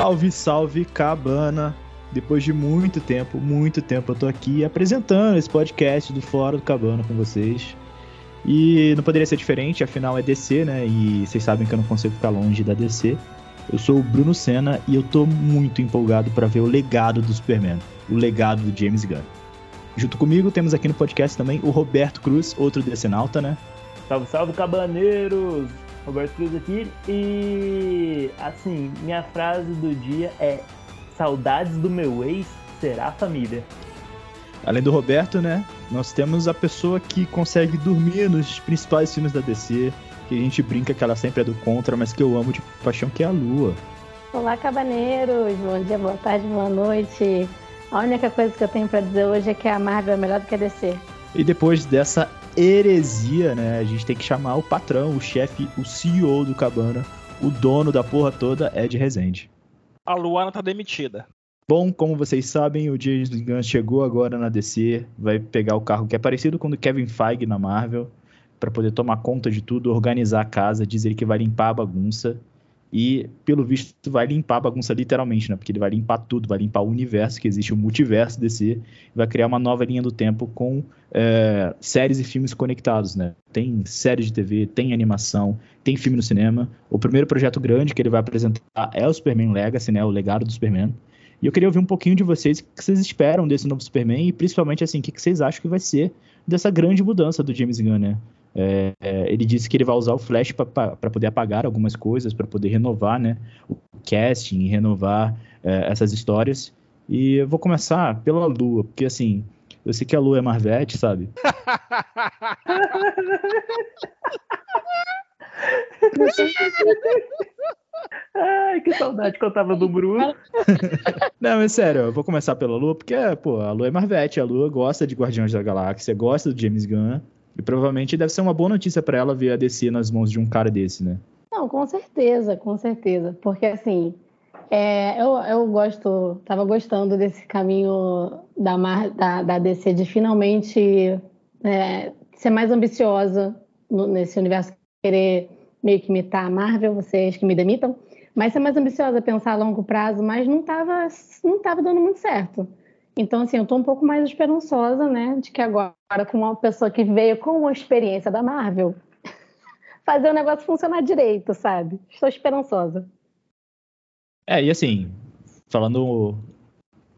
Salve, salve, cabana! Depois de muito tempo, muito tempo, eu tô aqui apresentando esse podcast do Fora do Cabana com vocês. E não poderia ser diferente, afinal é DC, né? E vocês sabem que eu não consigo ficar longe da DC. Eu sou o Bruno Senna e eu tô muito empolgado para ver o legado do Superman, o legado do James Gunn. Junto comigo temos aqui no podcast também o Roberto Cruz, outro decenalta, né? Salve, salve, cabaneiros! Roberto Cruz aqui. E, assim, minha frase do dia é: Saudades do meu ex será família. Além do Roberto, né? Nós temos a pessoa que consegue dormir nos principais filmes da DC, que a gente brinca que ela sempre é do contra, mas que eu amo de paixão, que é a Lua. Olá, cabaneiros! Bom dia, boa tarde, boa noite. A única coisa que eu tenho para dizer hoje é que a Marvel é melhor do que a DC. E depois dessa heresia, né? A gente tem que chamar o patrão, o chefe, o CEO do Cabana, o dono da porra toda, Ed Rezende. A Luana tá demitida. Bom, como vocês sabem, o James Gunn chegou agora na DC, vai pegar o carro que é parecido com o do Kevin Feige na Marvel, para poder tomar conta de tudo, organizar a casa, dizer que vai limpar a bagunça e, pelo visto, vai limpar a bagunça literalmente, né? Porque ele vai limpar tudo, vai limpar o universo que existe, o multiverso DC, vai criar uma nova linha do tempo com é, séries e filmes conectados, né? Tem série de TV, tem animação, tem filme no cinema. O primeiro projeto grande que ele vai apresentar é o Superman Legacy, né? O legado do Superman. E eu queria ouvir um pouquinho de vocês, o que vocês esperam desse novo Superman e, principalmente, assim, o que vocês acham que vai ser dessa grande mudança do James Gunn, né? É, é, ele disse que ele vai usar o Flash para poder apagar algumas coisas, para poder renovar né, o casting, renovar é, essas histórias. E eu vou começar pela Lua, porque assim, eu sei que a Lua é Marvete, sabe? Ai, que saudade que eu tava do Bruno. Não, mas sério, eu vou começar pela Lua, porque, pô, a Lua é Marvete, a Lua gosta de Guardiões da Galáxia, gosta do James Gunn. E provavelmente deve ser uma boa notícia para ela ver a DC nas mãos de um cara desse, né? Não, com certeza, com certeza. Porque assim, é, eu, eu gosto, tava gostando desse caminho da, da, da DC de finalmente é, ser mais ambiciosa no, nesse universo, querer meio que imitar a Marvel, vocês que me demitam, mas ser mais ambiciosa, pensar a longo prazo, mas não estava não tava dando muito certo. Então, assim, eu estou um pouco mais esperançosa, né, de que agora, com uma pessoa que veio com uma experiência da Marvel, fazer o negócio funcionar direito, sabe? Estou esperançosa. É, e assim, falando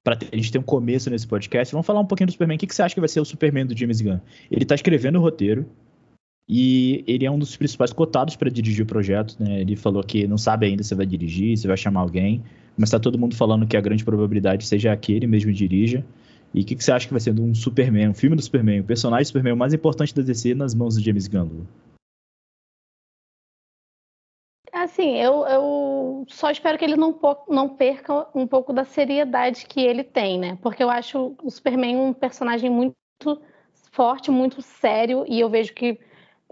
para a gente ter um começo nesse podcast, vamos falar um pouquinho do Superman. O que, que você acha que vai ser o Superman do James Gunn? Ele está escrevendo o roteiro e ele é um dos principais cotados para dirigir o projeto. Né? Ele falou que não sabe ainda se vai dirigir, se vai chamar alguém, mas está todo mundo falando que a grande probabilidade seja que ele mesmo dirija. E o que, que, você acha que vai ser um Superman, um filme do Superman, o personagem do Superman mais importante da DC nas mãos do James Gunn? Assim, eu, eu só espero que ele não, não perca um pouco da seriedade que ele tem, né? Porque eu acho o Superman um personagem muito forte, muito sério, e eu vejo que,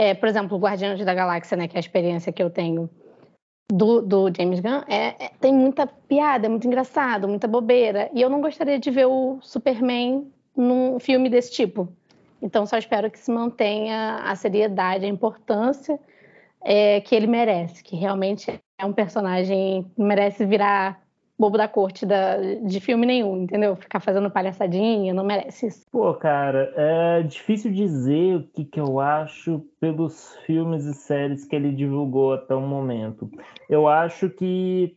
é, por exemplo, Guardiões da Galáxia, né, que é a experiência que eu tenho do, do James Gunn, é, é, tem muita piada, é muito engraçado, muita bobeira. E eu não gostaria de ver o Superman num filme desse tipo. Então, só espero que se mantenha a seriedade, a importância é, que ele merece, que realmente é um personagem que merece virar bobo da corte da, de filme nenhum, entendeu? Ficar fazendo palhaçadinha, não merece isso. Pô, cara, é difícil dizer o que, que eu acho pelos filmes e séries que ele divulgou até o momento. Eu acho que.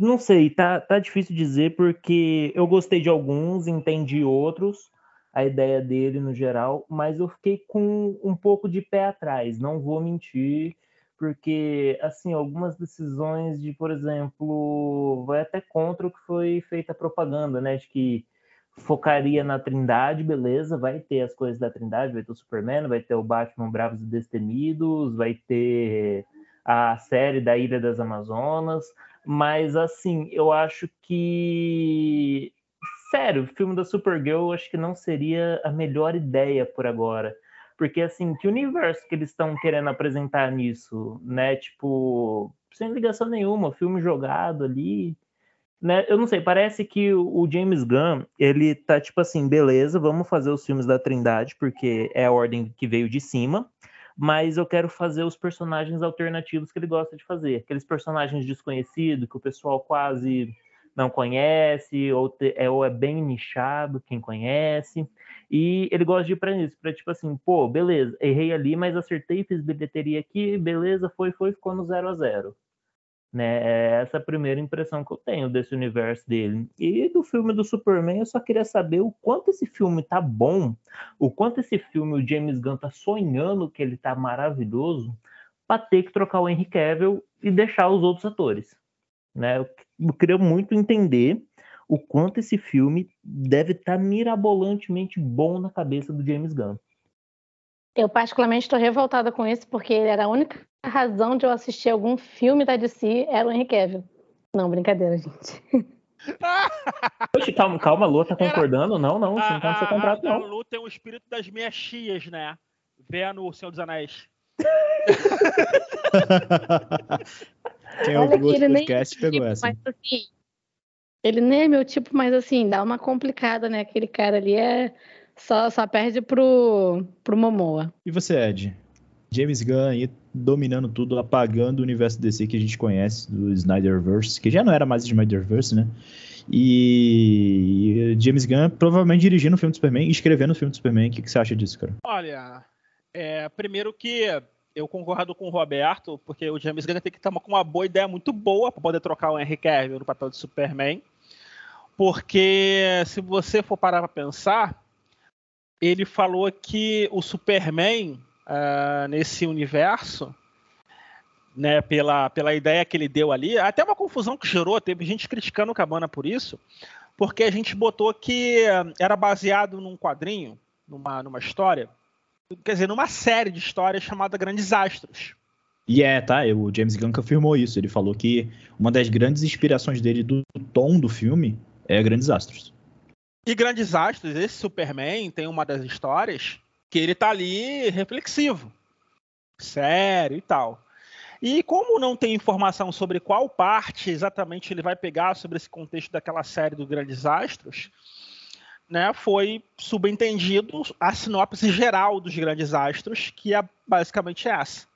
Não sei, tá, tá difícil dizer porque eu gostei de alguns, entendi outros, a ideia dele no geral, mas eu fiquei com um pouco de pé atrás, não vou mentir porque assim algumas decisões de, por exemplo, vai até contra o que foi feita a propaganda, né, de que focaria na Trindade, beleza, vai ter as coisas da Trindade, vai ter o Superman, vai ter o Batman Bravos e Destemidos, vai ter a série da Ilha das Amazonas, mas assim, eu acho que sério, o filme da Supergirl acho que não seria a melhor ideia por agora. Porque, assim, que universo que eles estão querendo apresentar nisso, né? Tipo, sem ligação nenhuma, filme jogado ali, né? Eu não sei, parece que o James Gunn, ele tá tipo assim, beleza, vamos fazer os filmes da Trindade, porque é a ordem que veio de cima, mas eu quero fazer os personagens alternativos que ele gosta de fazer. Aqueles personagens desconhecidos que o pessoal quase não conhece, ou, te, é, ou é bem nichado, quem conhece. E ele gosta de ir para isso, para tipo assim, pô, beleza, errei ali, mas acertei, fiz bilheteria aqui, beleza, foi, foi, ficou no 0 a 0 né? É essa a primeira impressão que eu tenho desse universo dele. E do filme do Superman, eu só queria saber o quanto esse filme tá bom, o quanto esse filme o James Gunn tá sonhando que ele tá maravilhoso, para ter que trocar o Henry Cavill e deixar os outros atores, né? Eu, eu queria muito entender o quanto esse filme deve estar tá mirabolantemente bom na cabeça do James Gunn. Eu particularmente estou revoltada com isso, porque ele era a única razão de eu assistir algum filme da DC era o Henry Cavill. Não, brincadeira, gente. Poxa, calma, calma, Lu tá concordando? Não, não, você não tá no seu contrato, não. A Lu tem o espírito das minhas tias, né? Vendo o Senhor dos Anéis. Quem ouviu o outro podcast pegou tipo, essa. Mas, assim, ele nem é meu tipo, mas assim, dá uma complicada, né? Aquele cara ali é só, só perde pro, pro Momoa. E você, Ed? James Gunn aí dominando tudo, apagando o universo DC que a gente conhece, do Snyderverse, que já não era mais Snyderverse, né? E James Gunn provavelmente dirigindo o filme do Superman e escrevendo o filme do Superman. O que, que você acha disso, cara? Olha, é, primeiro que eu concordo com o Roberto, porque o James Gunn tem que estar com uma boa ideia muito boa para poder trocar o Henry Cavill no papel de Superman. Porque se você for parar para pensar, ele falou que o Superman uh, nesse universo, né, pela, pela ideia que ele deu ali, até uma confusão que gerou, teve gente criticando o Cabana por isso, porque a gente botou que era baseado num quadrinho, numa, numa história, quer dizer, numa série de histórias chamada Grandes Astros. E é, tá? O James Gunn confirmou isso. Ele falou que uma das grandes inspirações dele do tom do filme é Grandes Astros. E Grandes Astros, esse Superman tem uma das histórias que ele tá ali reflexivo, sério e tal. E como não tem informação sobre qual parte exatamente ele vai pegar sobre esse contexto daquela série dos Grandes Astros, né, foi subentendido a sinopse geral dos Grandes Astros, que é basicamente essa.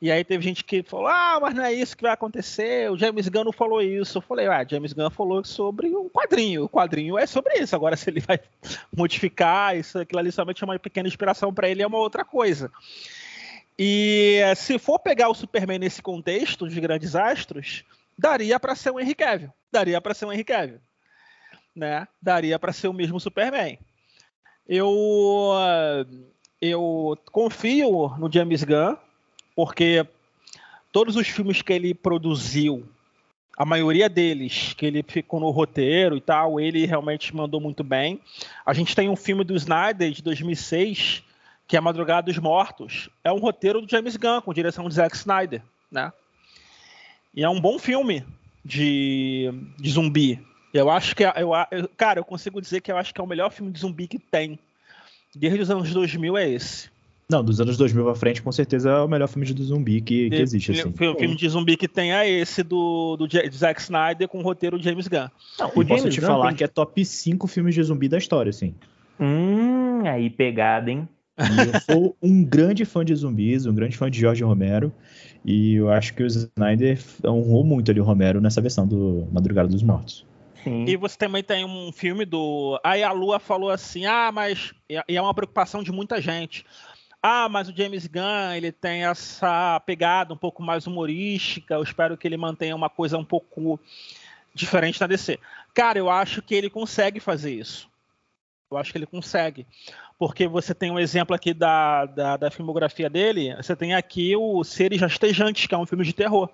E aí teve gente que falou: ah, mas não é isso que vai acontecer. O James Gunn não falou isso. Eu falei: ah, James Gunn falou sobre um quadrinho. O quadrinho é sobre isso. Agora, se ele vai modificar isso, aquilo ali somente é uma pequena inspiração para ele, é uma outra coisa. E se for pegar o Superman nesse contexto de grandes astros, daria para ser um Henry Cavill. Daria para ser um Henry Cavill. Né? Daria para ser o mesmo Superman. Eu, eu confio no James Gunn porque todos os filmes que ele produziu, a maioria deles, que ele ficou no roteiro e tal, ele realmente mandou muito bem. A gente tem um filme do Snyder de 2006, que é Madrugada dos Mortos. É um roteiro do James Gunn, com direção de Zack Snyder, né? E é um bom filme de, de zumbi. Eu acho que, é, eu, eu, cara, eu consigo dizer que eu acho que é o melhor filme de zumbi que tem. Desde os anos 2000 é esse. Não, dos anos 2000 pra frente, com certeza é o melhor filme de zumbi que, que existe. Assim. O filme de zumbi que tem é esse do, do Zack Snyder com o roteiro de James Gunn. Não, o James posso te Gunn falar tem... que é top 5 filmes de zumbi da história, assim. Hum, aí pegada, hein? E eu sou um grande fã de zumbis, um grande fã de Jorge Romero. E eu acho que o Snyder honrou muito ali o Romero nessa versão do Madrugada dos Mortos. Sim. E você também tem um filme do. Aí a Lua falou assim: ah, mas. E é uma preocupação de muita gente ah, mas o James Gunn ele tem essa pegada um pouco mais humorística. Eu espero que ele mantenha uma coisa um pouco diferente na DC. Cara, eu acho que ele consegue fazer isso. Eu acho que ele consegue. Porque você tem um exemplo aqui da, da, da filmografia dele. Você tem aqui o Seres Rastejantes, que é um filme de terror.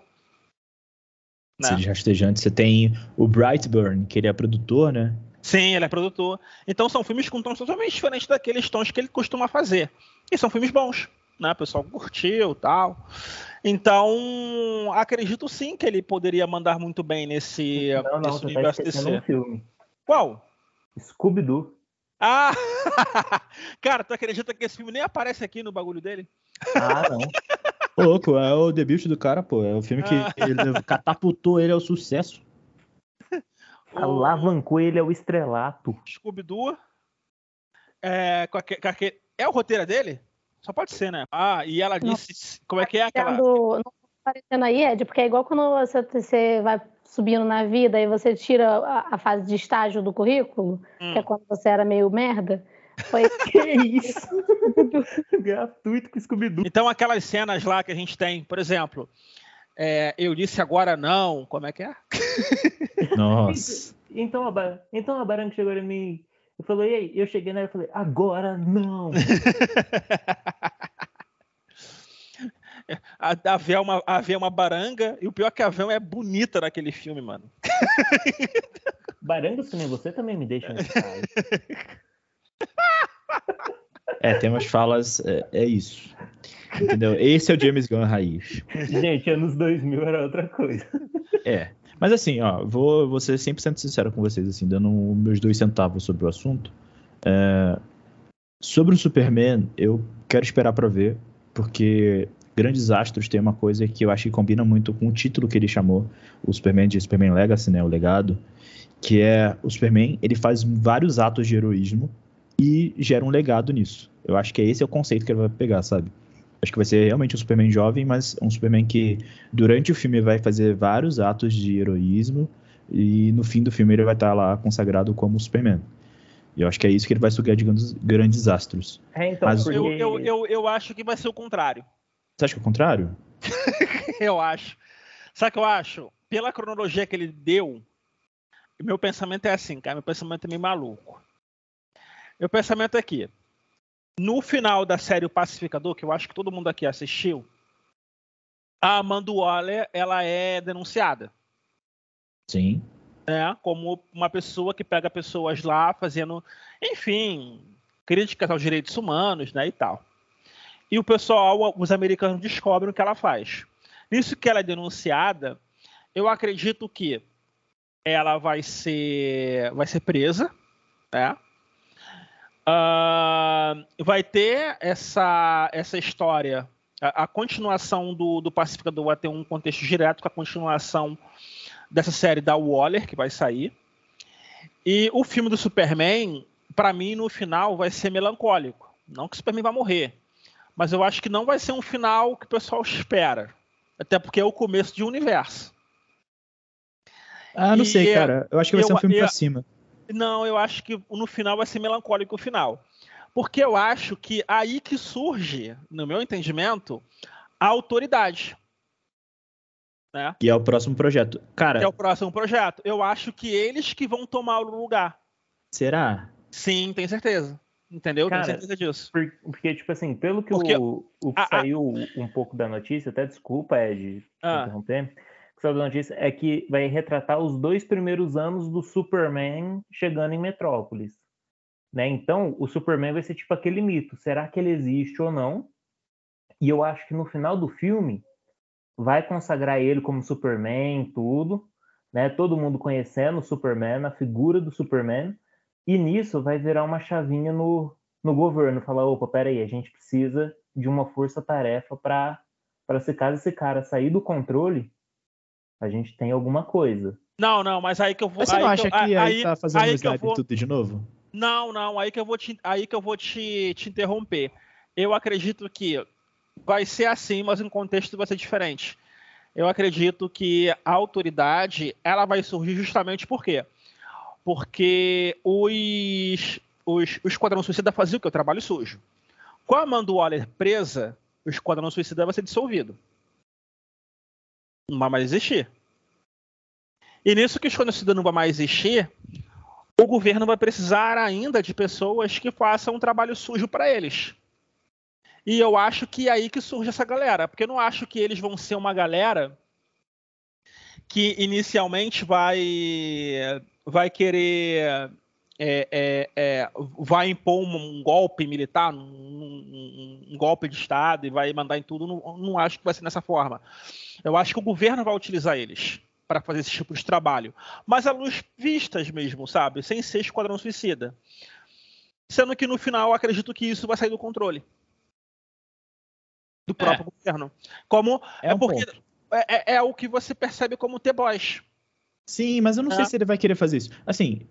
Né? Seres Rastejantes. Você tem o Brightburn, que ele é produtor, né? Sim, ele é produtor. Então são filmes com tons totalmente diferentes daqueles tons que ele costuma fazer. E são filmes bons, né? O pessoal curtiu tal. Então, acredito sim que ele poderia mandar muito bem nesse, não, não, nesse tá universo tá DC. Um filme. Qual? Scooby-Doo. Ah! Cara, tu acredita que esse filme nem aparece aqui no bagulho dele? Ah, não. Ô, louco, é o debut do cara, pô. É o filme que ah. ele catapultou ele ao sucesso. Alavancou ele ao estrelato. Scooby-Doo. É, é o roteiro dele? Só pode ser, né? Ah, e ela disse. Não, como é que é aquela. Não tá aparecendo aí, Ed, porque é igual quando você, você vai subindo na vida e você tira a, a fase de estágio do currículo, hum. que é quando você era meio merda. Foi que isso? Gratuito com scooby -Doo. Então, aquelas cenas lá que a gente tem, por exemplo, é, eu disse agora não, como é que é? Nossa. então, a, então a Baranga chegou em mim e falou, e aí? Eu cheguei nela e falei, agora não. a, a, Velma, a Velma Baranga, e o pior é que a Velma é bonita naquele filme, mano. Baranga, se nem você também me deixa nesse É, tem umas falas, é, é, isso. Entendeu? Esse é o James Gunn raiz. Gente, anos 2000 era outra coisa. É. Mas assim, ó, vou, vou ser 100% sincero com vocês, assim, dando meus dois centavos sobre o assunto. É, sobre o Superman, eu quero esperar para ver, porque Grandes Astros tem uma coisa que eu acho que combina muito com o título que ele chamou, o Superman de Superman Legacy, né, o legado, que é o Superman, ele faz vários atos de heroísmo e gera um legado nisso. Eu acho que esse é o conceito que ele vai pegar, sabe? Acho que vai ser realmente um Superman jovem, mas um Superman que durante o filme vai fazer vários atos de heroísmo e no fim do filme ele vai estar lá consagrado como Superman. E eu acho que é isso que ele vai sugar de grandes, grandes astros. É, então, mas porque... eu, eu, eu, eu acho que vai ser o contrário. Você acha que é o contrário? eu acho. Sabe o que eu acho? Pela cronologia que ele deu, meu pensamento é assim, cara. Meu pensamento é meio maluco. Meu pensamento é que, no final da série O Pacificador, que eu acho que todo mundo aqui assistiu, a Amanda Waller, ela é denunciada. Sim. Né, como uma pessoa que pega pessoas lá fazendo, enfim, críticas aos direitos humanos, né, e tal. E o pessoal, os americanos descobrem o que ela faz. Nisso que ela é denunciada, eu acredito que ela vai ser, vai ser presa, né? Uh, vai ter essa, essa história, a, a continuação do, do Pacificador vai ter um contexto direto com a continuação dessa série da Waller, que vai sair. E o filme do Superman, para mim, no final, vai ser melancólico. Não que o Superman vai morrer, mas eu acho que não vai ser um final que o pessoal espera. Até porque é o começo de um universo. Ah, não e sei, cara. Eu acho que vai eu, ser um filme eu, pra cima. Não, eu acho que no final vai ser melancólico o final. Porque eu acho que aí que surge, no meu entendimento, a autoridade. Né? Que é o próximo projeto. Cara. Que é o próximo projeto. Eu acho que eles que vão tomar o lugar. Será? Sim, tenho certeza. Entendeu? Cara, Tenho certeza disso. Porque, tipo assim, pelo que porque, o, o que a, saiu a... um pouco da notícia, até desculpa, Ed, ah. interromper, da notícia é que vai retratar os dois primeiros anos do Superman chegando em Metrópolis. Né? Então, o Superman vai ser tipo aquele mito. Será que ele existe ou não? E eu acho que no final do filme vai consagrar ele como Superman, tudo, né? Todo mundo conhecendo o Superman, a figura do Superman, e nisso vai virar uma chavinha no, no governo, falar, opa, peraí, a gente precisa de uma força-tarefa para se caso esse cara sair do controle, a gente tem alguma coisa. Não, não, mas aí que eu vou. Mas você não acha eu, que aí, aí tá fazendo aí slide vou... tudo de novo? Não, não, aí que eu vou te, aí que eu vou te, te interromper. Eu acredito que vai ser assim, mas em contexto vai ser diferente. Eu acredito que a autoridade ela vai surgir justamente por quê? porque os, os, o Esquadrão Suicida fazia o que? O trabalho sujo. Com a Amanda Waller presa, o Esquadrão Suicida vai ser dissolvido. Não vai mais existir. E nisso que o Suicida não vai mais existir, o governo vai precisar ainda de pessoas que façam um trabalho sujo para eles. E eu acho que é aí que surge essa galera, porque eu não acho que eles vão ser uma galera que inicialmente vai vai querer é, é, é, vai impor um, golpe militar, um, um, um, golpe de Estado e vai mandar em tudo, não, não, acho que vai ser dessa forma. Eu acho que o governo vai utilizar eles para fazer esse tipo de trabalho, mas à luz vistas mesmo, sabe? Sem ser esquadrão suicida. Sendo que no final acredito que isso vai sair do controle do próprio é. governo. Como é, é porque é, é, é, o que você percebe como T-Boys. Sim, mas eu não sei se ele vai querer fazer isso. Assim,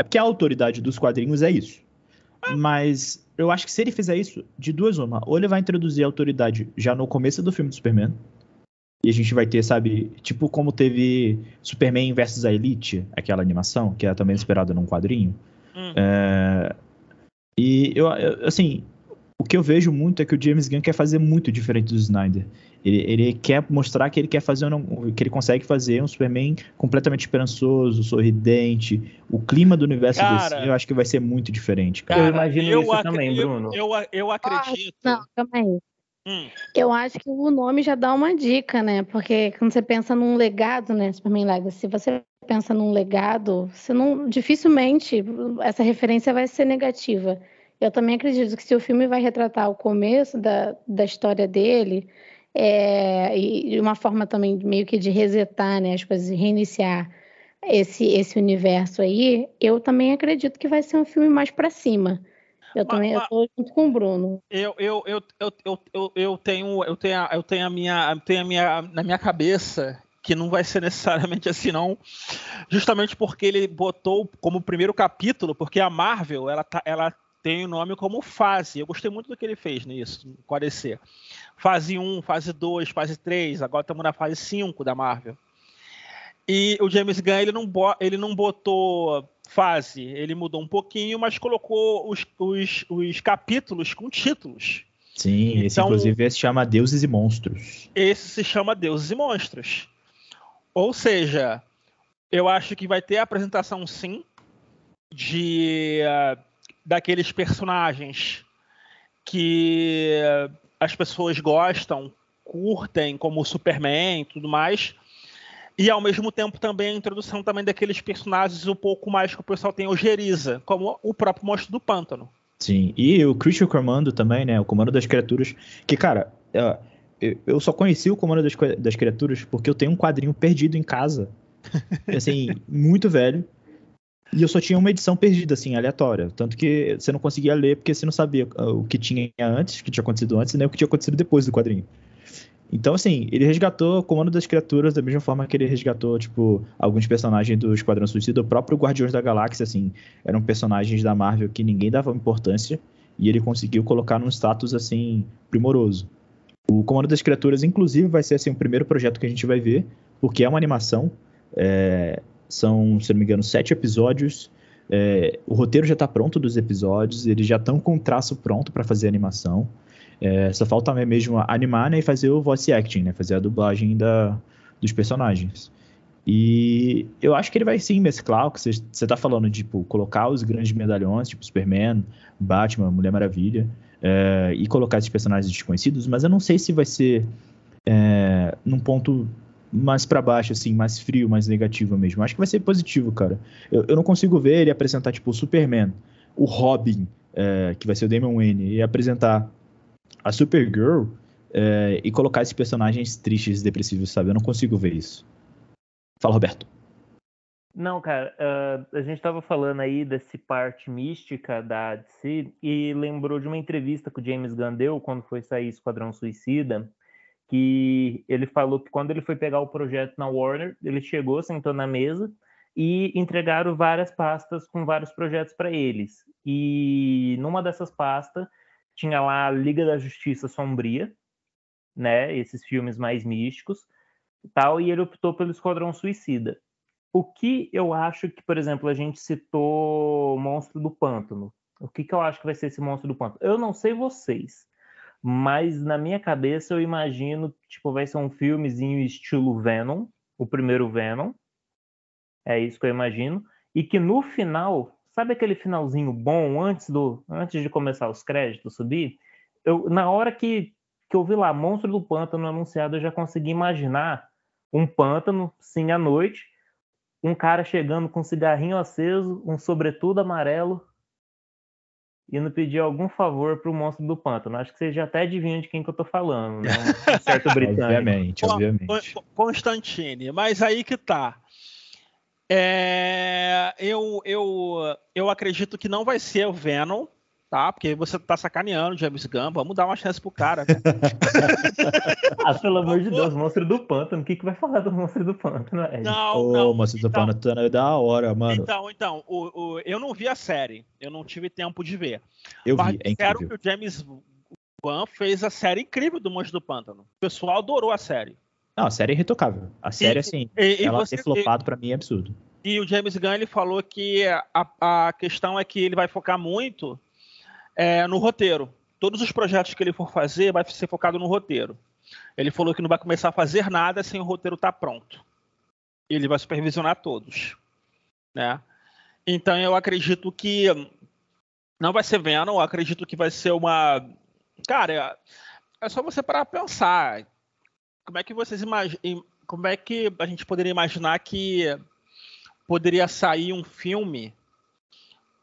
é porque a autoridade dos quadrinhos é isso. Mas eu acho que se ele fizer isso, de duas uma, ou ele vai introduzir a autoridade já no começo do filme do Superman, e a gente vai ter, sabe, tipo como teve Superman versus a Elite, aquela animação, que é também esperada num quadrinho. Hum. É, e eu, eu- assim, o que eu vejo muito é que o James Gunn quer fazer muito diferente do Snyder. Ele, ele quer mostrar que ele quer fazer um- que ele consegue fazer um Superman completamente esperançoso, sorridente. O clima do universo Cara, DC eu acho que vai ser muito diferente, cara. Eu imagino isso ac- também, eu- Bruno. Eu, eu acredito. Não, calma aí. Hum, Eu acho que o nome já dá uma dica, né? Porque quando você pensa num legado, né, Superman Legacy, se você pensa num legado, você não dificilmente essa referência vai ser negativa. Eu também acredito que se o filme vai retratar o começo da, da história dele, é, e uma forma também meio que de resetar, né, as coisas, reiniciar esse, esse universo aí, eu também acredito que vai ser um filme mais pra cima. Eu Mas- também eu tô junto com o Bruno. eu, eu, eu, eu, eu, eu, eu tenho, eu tenho, a- eu tenho a minha, eu tenho a minha, na minha cabeça que não vai ser necessariamente assim não, justamente porque ele botou como primeiro capítulo, porque a Marvel ela, tá, ela tem o nome como fase. Eu gostei muito do que ele fez nisso, com a DC. Fase 1, fase 2, fase 3, agora estamos na fase 5 da Marvel. E o James Gunn ele não, ele não botou fase, ele mudou um pouquinho, mas colocou os, os, os capítulos com títulos. Sim, esse Então- inclusive se chama Deuses e Monstros. Esse se chama Deuses e Monstros. Ou seja, eu acho que vai ter a apresentação sim de ah, daqueles personagens que as pessoas gostam, curtem, como o Superman e tudo mais. E ao mesmo tempo também a introdução também daqueles personagens um pouco mais que o pessoal tem ojeriza, como o próprio Monstro do Pântano. Sim, e o Christian Comando também, né? O Comando das Criaturas. Que, cara, eu- só conheci o Comando das Criaturas porque eu tenho um quadrinho perdido em casa. Assim, muito velho. E eu só tinha uma edição perdida, assim, aleatória. Tanto que você não conseguia ler porque você não sabia ah, o que tinha antes, o que tinha acontecido antes, nem o que tinha acontecido depois do quadrinho. Então, assim, ele resgatou o Comando das Criaturas da mesma forma que ele resgatou, tipo, alguns personagens do Esquadrão Suicida. O próprio Guardiões da Galáxia, assim, eram personagens da Marvel que ninguém dava importância e ele conseguiu colocar num status, assim, primoroso. O Comando das Criaturas, inclusive, vai ser, assim, o primeiro projeto que a gente vai ver, porque é uma animação. é, São, se não me engano, sete episódios. É, o roteiro já está pronto dos episódios, eles já estão com o traço pronto para fazer a animação. É, só falta mesmo animar né, e fazer o voice acting, né, fazer a dublagem da, dos personagens. E eu acho que ele vai sim mesclar o que você está falando, tipo, colocar os grandes medalhões, tipo Superman, Batman, Mulher Maravilha, é, e colocar esses personagens desconhecidos, mas eu não sei se vai ser é, num ponto mais para baixo, assim, mais frio, mais negativo mesmo. Acho que vai ser positivo, cara. Eu, eu não consigo ver ele apresentar, tipo, o Superman, o Robin, é, que vai ser o Damon Wayne, e apresentar a Supergirl é, e colocar esses personagens tristes, depressivos, sabe? Eu não consigo ver isso. Fala, Roberto. Não, cara, ah, a gente tava falando aí desse parte mística da DC e lembrou de uma entrevista que o James Gunn deu quando foi sair Esquadrão Suicida, que ele falou que quando ele foi pegar o projeto na Warner, ele chegou, sentou na mesa e entregaram várias pastas com vários projetos para eles. E numa dessas pastas tinha lá a Liga da Justiça Sombria, né, esses filmes mais místicos, e tal, e ele optou pelo Esquadrão Suicida. O que eu acho que, por exemplo, a gente citou Monstro do Pântano. O que, que eu acho que vai ser esse Monstro do Pântano? Eu não sei vocês, mas na minha cabeça eu imagino que tipo, vai ser um filmezinho estilo Venom, o primeiro Venom. É isso que eu imagino. E que no final, sabe aquele finalzinho bom antes do antes de começar os créditos subir? Eu, na hora que, que eu vi lá Monstro do Pântano anunciado, eu já consegui imaginar um pântano, sim, à noite, um cara chegando com um cigarrinho aceso, um sobretudo amarelo, indo pedir algum favor pro monstro do pântano. Acho que vocês já até adivinham de quem que eu tô falando, né? Um certo britânico. Obviamente, obviamente. Con- Constantine, mas aí que tá. É, eu, eu, eu acredito que não vai ser o Venom, tá? Porque você tá sacaneando James Gunn, vamos dar uma chance pro cara, né? ah, pelo amor de Deus, Monstro do Pântano, o que, que vai falar do Monstro do Pântano, Ed? Não, oh, não. Monstro do então, Pântano é da hora, mano. Então, então, o, o, eu não vi a série, eu não tive tempo de ver. Eu mas vi, é incrível. que o James Gunn fez a série incrível do Monstro do Pântano. O pessoal adorou a série. Não, a série é retocável. A série, e, assim, e, ela você, ter flopado pra mim é absurdo. E o James Gunn, ele falou que a, a questão é que ele vai focar muito é, no roteiro. Todos os projetos que ele for fazer vai ser focado no roteiro. Ele falou que não vai começar a fazer nada sem o roteiro estar tá pronto. Ele vai supervisionar todos, né? Então eu acredito que não vai ser Venom, eu acredito que vai ser uma, cara, é só você parar para pensar. Como é que vocês imaginam, como é que a gente poderia imaginar que poderia sair um filme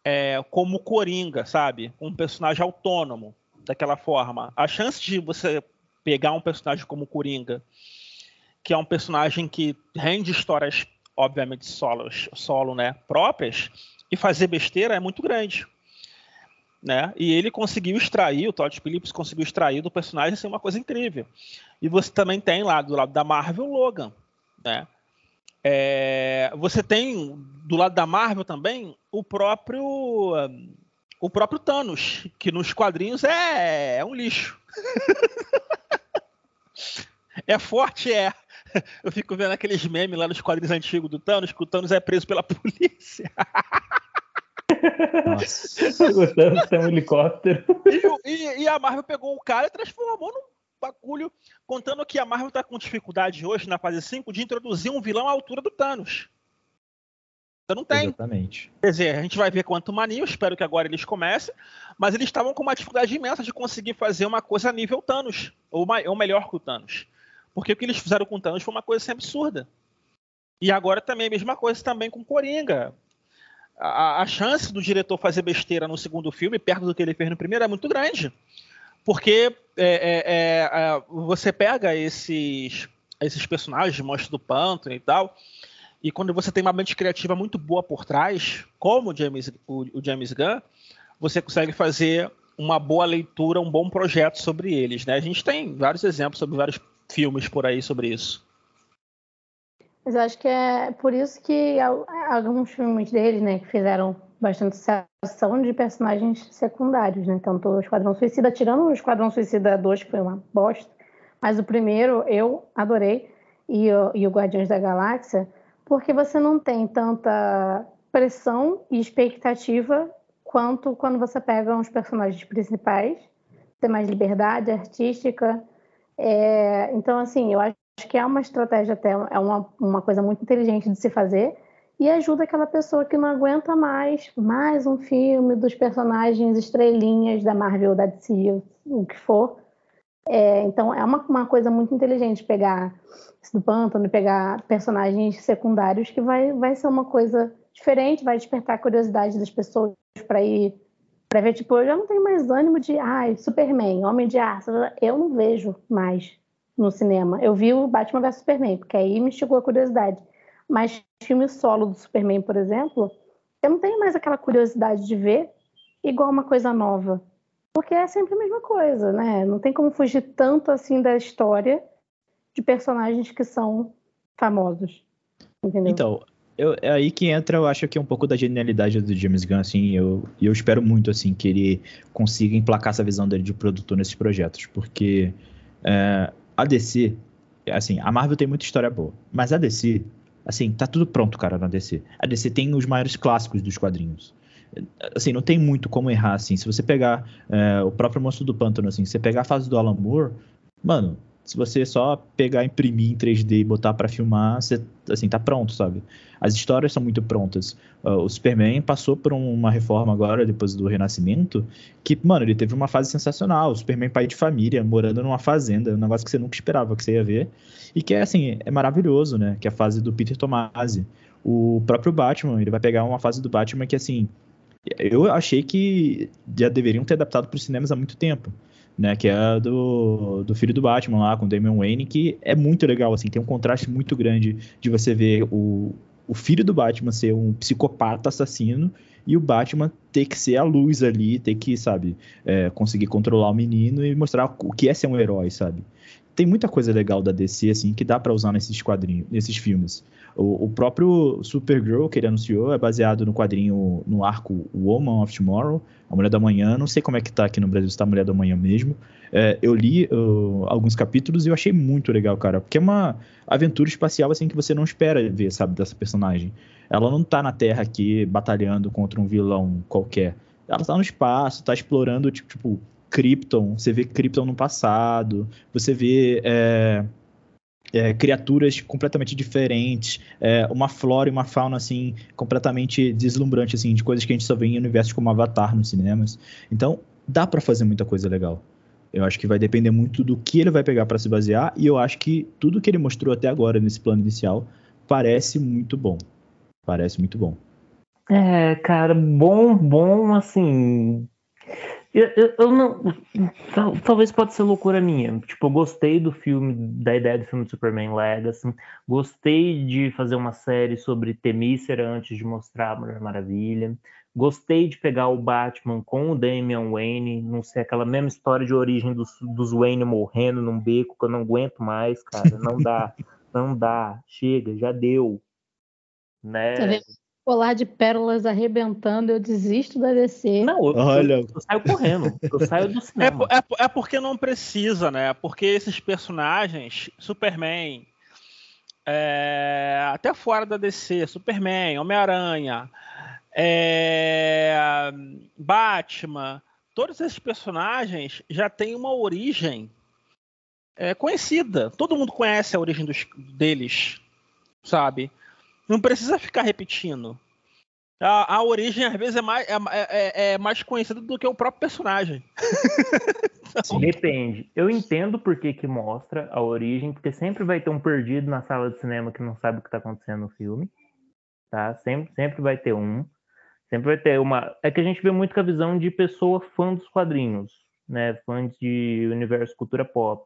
é, como Coringa, sabe? Um personagem autônomo, daquela forma. A chance de você pegar um personagem como Coringa, que é um personagem que rende histórias, obviamente, solos, solo, né, próprias, e fazer besteira é muito grande. Né? E ele conseguiu extrair, o Todd Phillips conseguiu extrair do personagem assim, uma coisa incrível. E você também tem lá do lado da Marvel Logan, né? É, você tem do lado da Marvel também o próprio o próprio Thanos, que nos quadrinhos é, é um lixo. é forte, é. Eu fico vendo aqueles memes lá nos quadrinhos antigos do Thanos, que o Thanos é preso pela polícia. Nossa. O Thanos tem um helicóptero. E, e, e, a Marvel pegou o cara e transformou num bagulho, contando que a Marvel está com dificuldade hoje, na fase 5, de introduzir um vilão à altura do Thanos. Então não tem. Exatamente. Quer dizer, a gente vai ver quanto mania, espero que agora eles comecem, mas eles estavam com uma dificuldade imensa de conseguir fazer uma coisa a nível Thanos, ou, ou melhor que o Thanos. Porque o que eles fizeram com o Thanos foi uma coisa assim, absurda. E agora também a mesma coisa também com Coringa. A, a, chance do diretor fazer besteira no segundo filme, perto do que ele fez no primeiro, é muito grande. Porque é, é, é, é, você pega esses, esses personagens, Monstro do Pântano e tal, e quando você tem uma mente criativa muito boa por trás, como o James, o, o James Gunn, você consegue fazer uma boa leitura, um bom projeto sobre eles. Né? A gente tem vários exemplos sobre vários filmes por aí sobre isso. Mas eu acho que é por isso que alguns filmes deles, né, que fizeram bastante sucesso de personagens secundários, né? Tanto o Esquadrão Suicida, tirando o Esquadrão Suicida 2, que foi uma bosta, mas o primeiro eu adorei, e e o Guardiões da Galáxia, porque você não tem tanta pressão e expectativa quanto quando você pega os personagens principais, tem mais liberdade artística. É, então, assim, eu acho que é uma estratégia até, é uma, uma coisa muito inteligente de se fazer, e ajuda aquela pessoa que não aguenta mais mais um filme dos personagens estrelinhas da Marvel, da DC, o que for. É, então é uma, uma coisa muito inteligente pegar do pântano pegar personagens secundários que vai, vai ser uma coisa diferente, vai despertar a curiosidade das pessoas para ir para ver, tipo, eu já não tenho mais ânimo de, ai, Superman, Homem de Aço, eu não vejo mais no cinema. Eu vi o Batman vs Superman, porque aí me chegou a curiosidade. Mas filme solo do Superman, por exemplo, eu não tenho mais aquela curiosidade de ver igual uma coisa nova. Porque é sempre a mesma coisa, né? Não tem como fugir tanto assim da história de personagens que são famosos. Entendeu? Então, eu, é aí que entra, eu acho que é um pouco da genialidade do James Gunn, assim, eu, eu espero muito, assim, que ele consiga emplacar essa visão dele de produtor nesses projetos, porque é, a DC, assim, a Marvel tem muita história boa, mas a DC Assim, tá tudo pronto, cara, na DC. A DC tem os maiores clássicos dos quadrinhos. Assim, não tem muito como errar, assim. Se você pegar é, o próprio Monstro do Pântano, assim, se você pegar a fase do Alan Moore, mano, se você só pegar, imprimir em 3D e botar para filmar, você, assim, tá pronto, sabe? As histórias são muito prontas. Uh, o Superman passou por uma reforma agora, depois do Renascimento, que, mano, ele teve uma fase sensacional. O Superman pai de família, morando numa fazenda, um negócio que você nunca esperava que você ia ver. E que é, assim, é maravilhoso, né? Que é a fase do Peter Tomasi. O próprio Batman, ele vai pegar uma fase do Batman que, assim, eu achei que já deveriam ter adaptado para os cinemas há muito tempo né? Que é do, do filho do Batman lá, com Damian Wayne, que é muito legal, assim, tem um contraste muito grande de você ver o, o filho do Batman ser um psicopata assassino e o Batman ter que ser a luz ali, ter que, sabe, é, conseguir controlar o menino e mostrar o que é ser um herói, sabe? Tem muita coisa legal da DC, assim, que dá para usar nesses quadrinhos, nesses filmes. O, o, próprio Supergirl que ele anunciou é baseado no quadrinho, no arco Woman of Tomorrow, A Mulher da Manhã. Não sei como é que tá aqui no Brasil, se tá Mulher da Manhã mesmo. É, eu li uh, alguns capítulos e eu achei muito legal, cara. Porque é uma aventura espacial, assim, que você não espera ver, sabe, dessa personagem. Ela não tá na Terra aqui batalhando contra um vilão qualquer. Ela tá no espaço, tá explorando, tipo, tipo Krypton. Você vê Krypton no passado. Você vê... É, é, criaturas completamente diferentes, é, uma flora e uma fauna assim completamente deslumbrante assim de coisas que a gente só vê em universos como Avatar nos cinemas. Então dá para fazer muita coisa legal. Eu acho que vai depender muito do que ele vai pegar para se basear e eu acho que tudo que ele mostrou até agora nesse plano inicial parece muito bom. Parece muito bom. É, cara, bom, bom, assim, eu, eu, eu, não. Talvez pode ser loucura minha. Tipo, eu gostei do filme, da ideia do filme de Superman Legacy. Gostei de fazer uma série sobre Temícera antes de mostrar a Mulher Maravilha. Gostei de pegar o Batman com o Damian Wayne, não sei, aquela mesma história de origem dos, dos Wayne morrendo num beco que eu não aguento mais, cara. Não dá, não dá. Chega, já deu. Né? Tá colar de pérolas arrebentando, eu desisto da DC. Não, eu, Olha. eu, eu saio correndo, eu saio do é cinema. É, é, é, porque não precisa, né? Porque esses personagens, Superman, é, até fora da DC, Superman, Homem-Aranha, é, Batman, todos esses personagens já têm uma origem é, conhecida. Todo mundo conhece a origem dos, deles, sabe? Não precisa ficar repetindo. A, a origem, às vezes, é mais, é, é, é mais conhecida do que o próprio personagem. então... Depende. Eu entendo por que, que mostra a origem, porque sempre vai ter um perdido na sala de cinema que não sabe o que está acontecendo no filme. Tá? Sempre, sempre vai ter um. Sempre vai ter uma. É que a gente vê muito com a visão de pessoa fã dos quadrinhos, né? Fã de universo cultura pop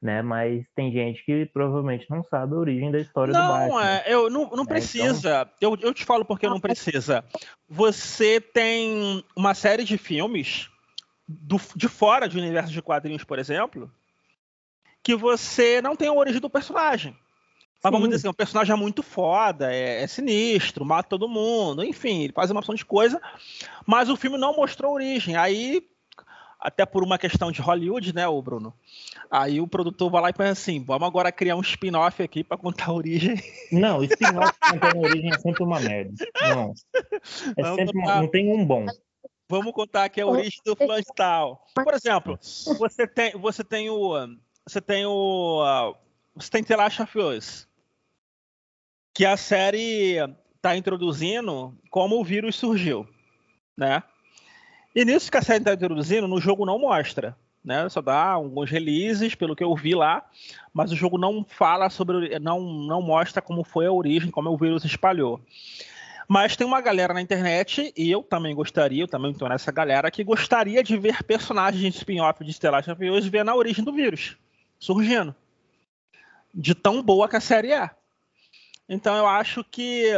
né? Mas tem gente que provavelmente não sabe a origem da história não, do Batman. Não, é, eu não, não né? precisa. Então... Eu, eu te falo porque não precisa. Você tem uma série de filmes do, de fora do universo de quadrinhos, por exemplo, que você não tem a origem do personagem. Mas vamos dizer assim, o personagem é muito foda, é, é, sinistro, mata todo mundo, enfim, ele faz uma opção de coisa, mas o filme não mostrou a origem. Aí até por uma questão de Hollywood, né, o Bruno? Aí o produtor vai lá e pensa assim: vamos agora criar um spin-off aqui para contar a origem. Não, spin-off contando a origem é sempre uma merda. Não. É sempre uma, não tem um bom. Vamos contar aqui a origem do fulano tal. Por exemplo, você tem, você tem o. Você tem o. Você tem The Last of Us, que a série está introduzindo como o vírus surgiu, né? E nisso que a série está introduzindo, no jogo não mostra. Né? Só dá alguns releases, pelo que eu vi lá, mas o jogo não fala sobre, não, não mostra como foi a origem, como o vírus espalhou. Mas tem uma galera na internet, e eu também gostaria, eu também estou nessa galera, que gostaria de ver personagens de spin-off de Stellar Champions ver na origem do vírus, surgindo. De tão boa que a série é. Então eu acho que.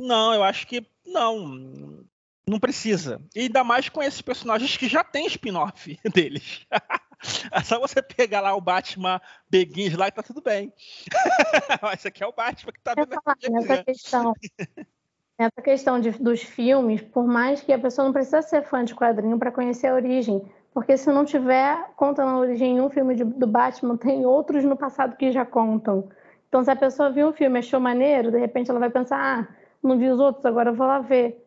Não, eu acho que não. Não precisa. E ainda mais com esses personagens que já tem spin-off deles. é só você pegar lá o Batman Begins lá e tá tudo bem. Esse aqui é o Batman que tá vendo aqui. Nessa questão, nessa questão de, dos filmes, por mais que a pessoa não precisa ser fã de quadrinho para conhecer a origem. Porque se não tiver contando a origem em um filme de, do Batman, tem outros no passado que já contam. Então, se a pessoa viu um filme e achou maneiro, de repente ela vai pensar, ah, não vi os outros, agora eu vou lá ver.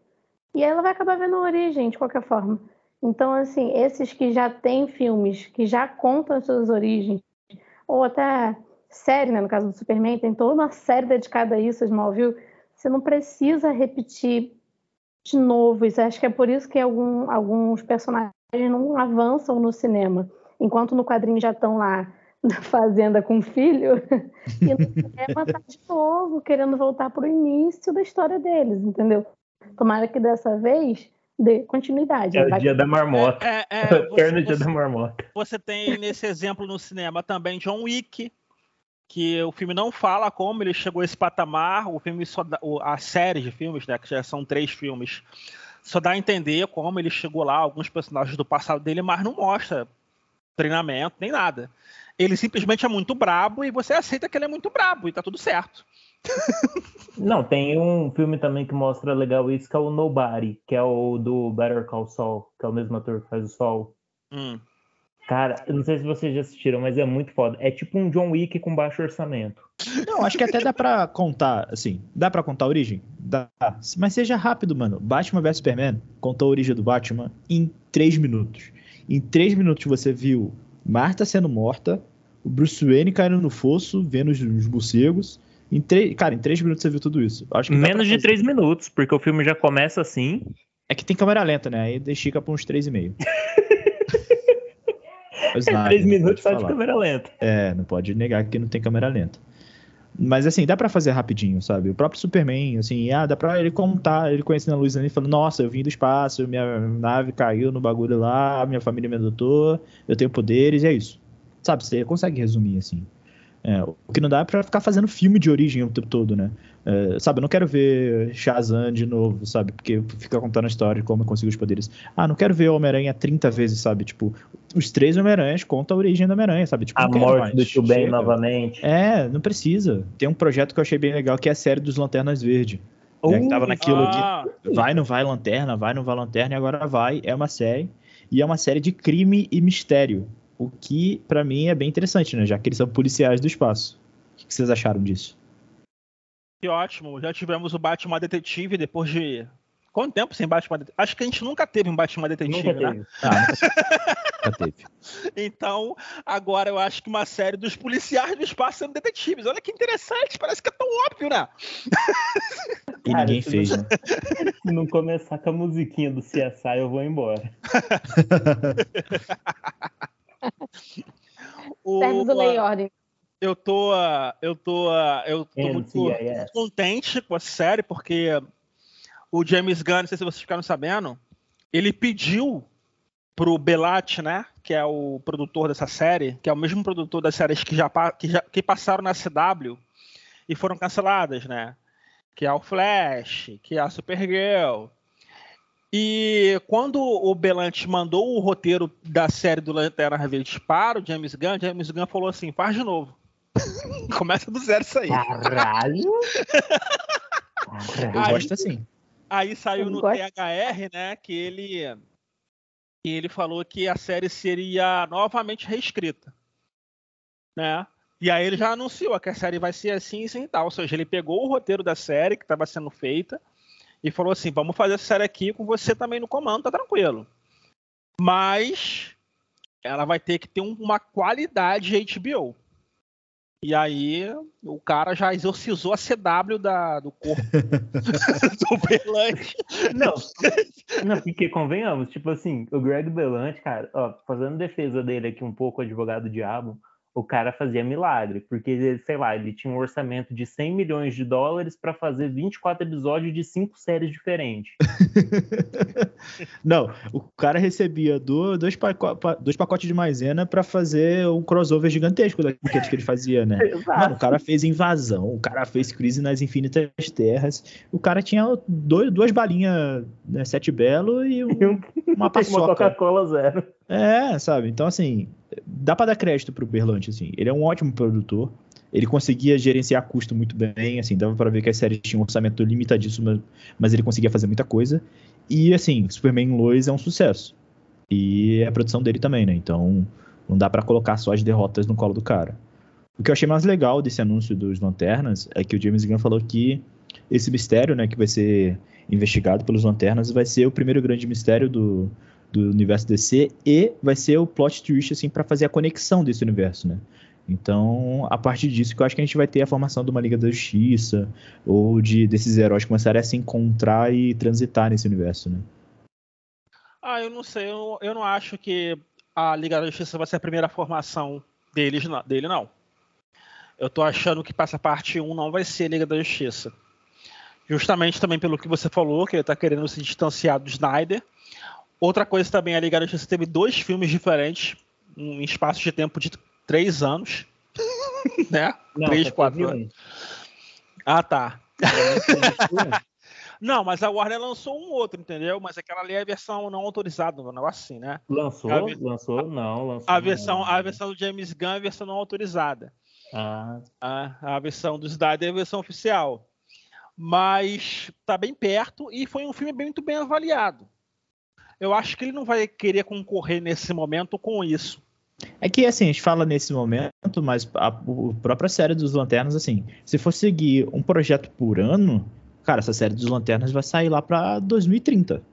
E aí ela vai acabar vendo a origem, de qualquer forma. Então, assim, esses que já têm filmes, que já contam as suas origens, ou até série, né, no caso do Superman, tem toda uma série dedicada a isso, Smallville, você não precisa repetir de novo isso. Acho que é por isso que algum, alguns personagens não avançam no cinema, enquanto no quadrinho já estão lá na fazenda com o filho, e no cinema tá de novo querendo voltar para o início da história deles, entendeu? Tomara que dessa vez dê continuidade. É o dia da marmota. É, é, é, você, dia da marmota. Você tem nesse exemplo no cinema também John Wick, que o filme não fala como ele chegou a esse patamar, o filme só dá, a série de filmes, né, que já são três filmes, só dá a entender como ele chegou lá, alguns personagens do passado dele, mas não mostra treinamento nem nada. Ele simplesmente é muito brabo e você aceita que ele é muito brabo e tá tudo certo. Não, tem um filme também que mostra legal isso, que é o Nobody, que é o do Better Call Saul, que é o mesmo ator que faz o Sol. Hum. Cara, eu não sei se vocês já assistiram, mas é muito foda. É tipo um John Wick com baixo orçamento. Não, acho que até dá pra contar, assim, dá pra contar a origem? Dá. Mas seja rápido, mano. Batman vs Superman contou a origem do Batman em três minutos. Em três minutos você viu Marta sendo morta, o Bruce Wayne caindo no fosso, vendo os, os morcegos. Em três, cara, em três minutos você viu tudo isso. Acho Menos de três minutos, porque o filme já começa assim. É que tem câmera lenta, né? Aí estica pra uns três e meio. é, três minutos só de câmera lenta. É, não pode negar que não tem câmera lenta. Mas assim, dá para fazer rapidinho, sabe? O próprio Superman, assim, ah, dá pra ele contar, ele conhecendo a luz ali, falando, nossa, eu vim do espaço, minha nave caiu no bagulho lá, minha família me adotou, eu tenho poderes, e é isso. Sabe, você consegue resumir, assim. É, o que não dá é pra ficar fazendo filme de origem o tempo todo, né? É, sabe, eu não quero ver Shazam de novo, sabe? Porque fica contando a história de como eu consigo os poderes. Ah, não quero ver Homem-Aranha 30 vezes, sabe? Tipo, os três Homem-Aranhas contam a origem do Homem-Aranha, sabe? Tipo, a morte mais. do Tio Ben novamente. É, não precisa. Tem um projeto que eu achei bem legal, que é a série dos Lanternas Verde. Uh, né, que tava naquilo ah. de vai, não vai lanterna, vai, não vai lanterna, e agora vai. É uma série. E é uma série de crime e mistério. O que, para mim, é bem interessante, né? Já que eles são policiais do espaço. O que vocês acharam disso? Que ótimo. Já tivemos o Batman Detetive depois de. Quanto tempo sem Batman Detetive? Acho que a gente nunca teve um Batman Detetive, nunca né? Ah, nunca teve. então, agora eu acho que uma série dos policiais do espaço sendo detetives. Olha que interessante, parece que é tão óbvio, né? E Cara, ninguém fez, não... né? Se não começar com a musiquinha do CSI, eu vou embora. o, Serve do Lei Ordem. Eu tô, eu tô, eu tô muito, muito contente com a série, porque o James Gunn, não sei se vocês ficaram sabendo, ele pediu pro Belat, né, que é o produtor dessa série, que é o mesmo produtor das séries que já, que já que passaram na CW e foram canceladas, né, que é o Flash, que é a Supergirl, e quando o Belant mandou o roteiro da série do Lanterna Verde para o James Gunn, James Gunn falou assim: faz de novo. Começa do zero isso aí. Caralho! Eu gosto assim. Aí saiu no THR, né, que ele que ele falou que a série seria novamente reescrita, né? E aí ele já anunciou que a série vai ser assim e assim tal, ou seja, ele pegou o roteiro da série que estava sendo feita e falou assim: vamos fazer essa série aqui com você também no comando, tá tranquilo. Mas ela vai ter que ter uma qualidade HBO. E aí o cara já exorcizou a CW da, do corpo do Belante. Não, não, porque convenhamos, tipo assim, o Greg Belante, cara, ó, fazendo defesa dele aqui um pouco, advogado diabo, o cara fazia milagre, porque, sei lá, ele tinha um orçamento de 100 milhões de dólares para fazer 24 episódios de cinco séries diferentes. Não, o cara recebia dois, paco dois pacotes de maisena para fazer um crossover gigantesco daqueles que ele fazia, né? Mano, o cara fez Invasão, o cara fez Crise nas Infinitas Terras, o cara tinha dois, duas balinhas, né, Sete Belo e um, uma paçoca. Uma Coca-Cola zero. É, sabe? Então, assim, dá para dar crédito pro Berlante, assim. Ele é um ótimo produtor. Ele conseguia gerenciar custo muito bem, assim, dava para ver que as séries tinham um orçamento limitadíssimo, mas ele conseguia fazer muita coisa. E, assim, Superman Lois é um sucesso. E é a produção dele também, né? Então, não dá para colocar só as derrotas no colo do cara. O que eu achei mais legal desse anúncio dos Lanternas é que o James Gunn falou que esse mistério, né, que vai ser investigado pelos Lanternas, vai ser o primeiro grande mistério do, do universo DC e vai ser o plot twist assim para fazer a conexão desse universo, né? Então, a partir disso que eu acho que a gente vai ter a formação de uma Liga da Justiça ou de desses heróis começarem a se encontrar e transitar nesse universo, né? Ah, eu não sei, eu, eu não acho que a Liga da Justiça vai ser a primeira formação deles, não, dele, não. Eu tô achando que passa parte 1 não vai ser Liga da Justiça. Justamente também pelo que você falou, que ele tá querendo se distanciar do Snyder Outra coisa também, a Liga da Justiça teve dois filmes diferentes em espaço de tempo de três anos. né? Não, Três, quatro anos. um. Ah, tá. Não, mas a Warner lançou um outro, entendeu? Mas aquela ali é a versão não autorizada, um negócio assim, né? Lançou? A Lançou? Não, lançou. A versão, não. a versão do James Gunn é a versão não autorizada. Ah, A, a versão do Snyder é a versão oficial. Mas tá bem perto e foi um filme bem- muito bem avaliado. Eu acho que ele não vai querer concorrer nesse momento com isso. É que, assim, a gente fala nesse momento, mas a, a própria série dos Lanternas, assim, se for seguir um projeto por ano, cara, essa série dos Lanternas vai sair lá pra 2030.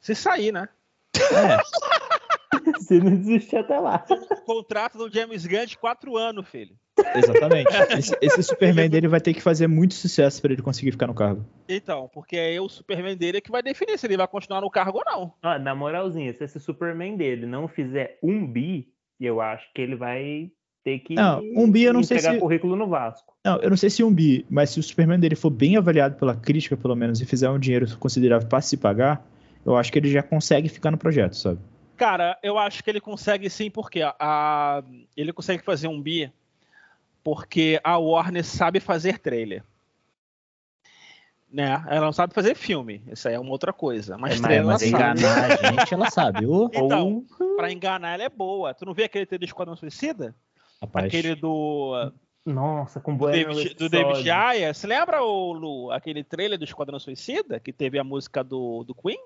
Se sair, né? É, se não desistir até lá. O contrato do James Gunn de quatro anos, filho. Exatamente. Esse, esse Superman dele vai ter que fazer muito sucesso pra ele conseguir ficar no cargo. Então, porque é o Superman dele que vai definir se ele vai continuar no cargo ou não. Ó, na moralzinha, se esse Superman dele não fizer um bi, eu acho que ele vai ter que Não, um bi eu não sei se- currículo no Vasco. Não, eu não sei se um bi, mas se o Superman dele for bem avaliado pela crítica, pelo menos, e fizer um dinheiro considerável pra se pagar, eu acho que ele já consegue ficar no projeto, sabe? Cara, eu acho que ele consegue sim, porque a, a- ele consegue fazer um bi porque a Warner sabe fazer trailer. Né? Ela não sabe fazer filme, isso aí é uma outra coisa. Mas É, trailer mas ela sabe. enganar a gente, ela sabe. Ô, Então, Ou- pra enganar ela é boa. Tu não vê aquele trailer do Esquadrão Suicida? rapaz. Aquele do, Nossa, com do David, do David Ayer. Você lembra, o, Lu, aquele trailer do Esquadrão Suicida? Que teve a música do, do Queen?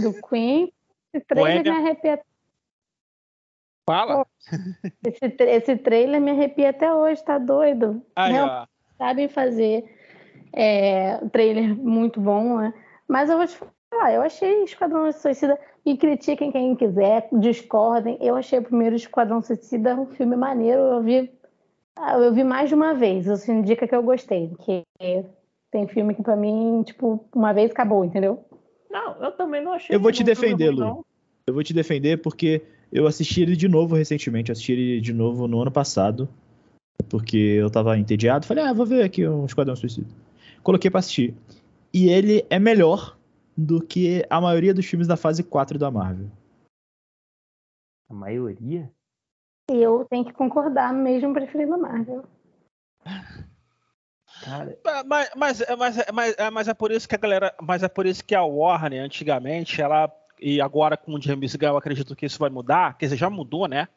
Do Queen. Esse trailer Boêmia. me arrepia. Fala. Esse, esse trailer me arrepia até hoje, tá doido? Aí, Não, sabem fazer é, trailer muito bom, né? Mas eu vou te falar, eu achei Esquadrão Suicida, e critiquem quem quiser, discordem, eu achei o primeiro Esquadrão Suicida um filme maneiro, eu vi, eu vi mais de uma vez, isso indica que eu gostei, que tem filme que pra mim, tipo, uma vez acabou, entendeu? Não, eu também não achei. Eu vou te defender, Lu. Eu vou te defender porque eu assisti ele de novo recentemente. Assisti ele de novo no ano passado. Porque eu tava entediado. Falei, ah, vou ver aqui um Esquadrão Suicida. Coloquei pra assistir. E ele é melhor do que a maioria dos filmes da fase 4 da Marvel. A maioria? Eu tenho que concordar, mesmo preferindo Marvel. Cara, Mas, mas, mas, mas, mas é por isso que a galera. Mas é por isso que a Warner, antigamente, ela. E agora com o James Gunn, eu acredito que isso vai mudar. Quer dizer, já mudou, né?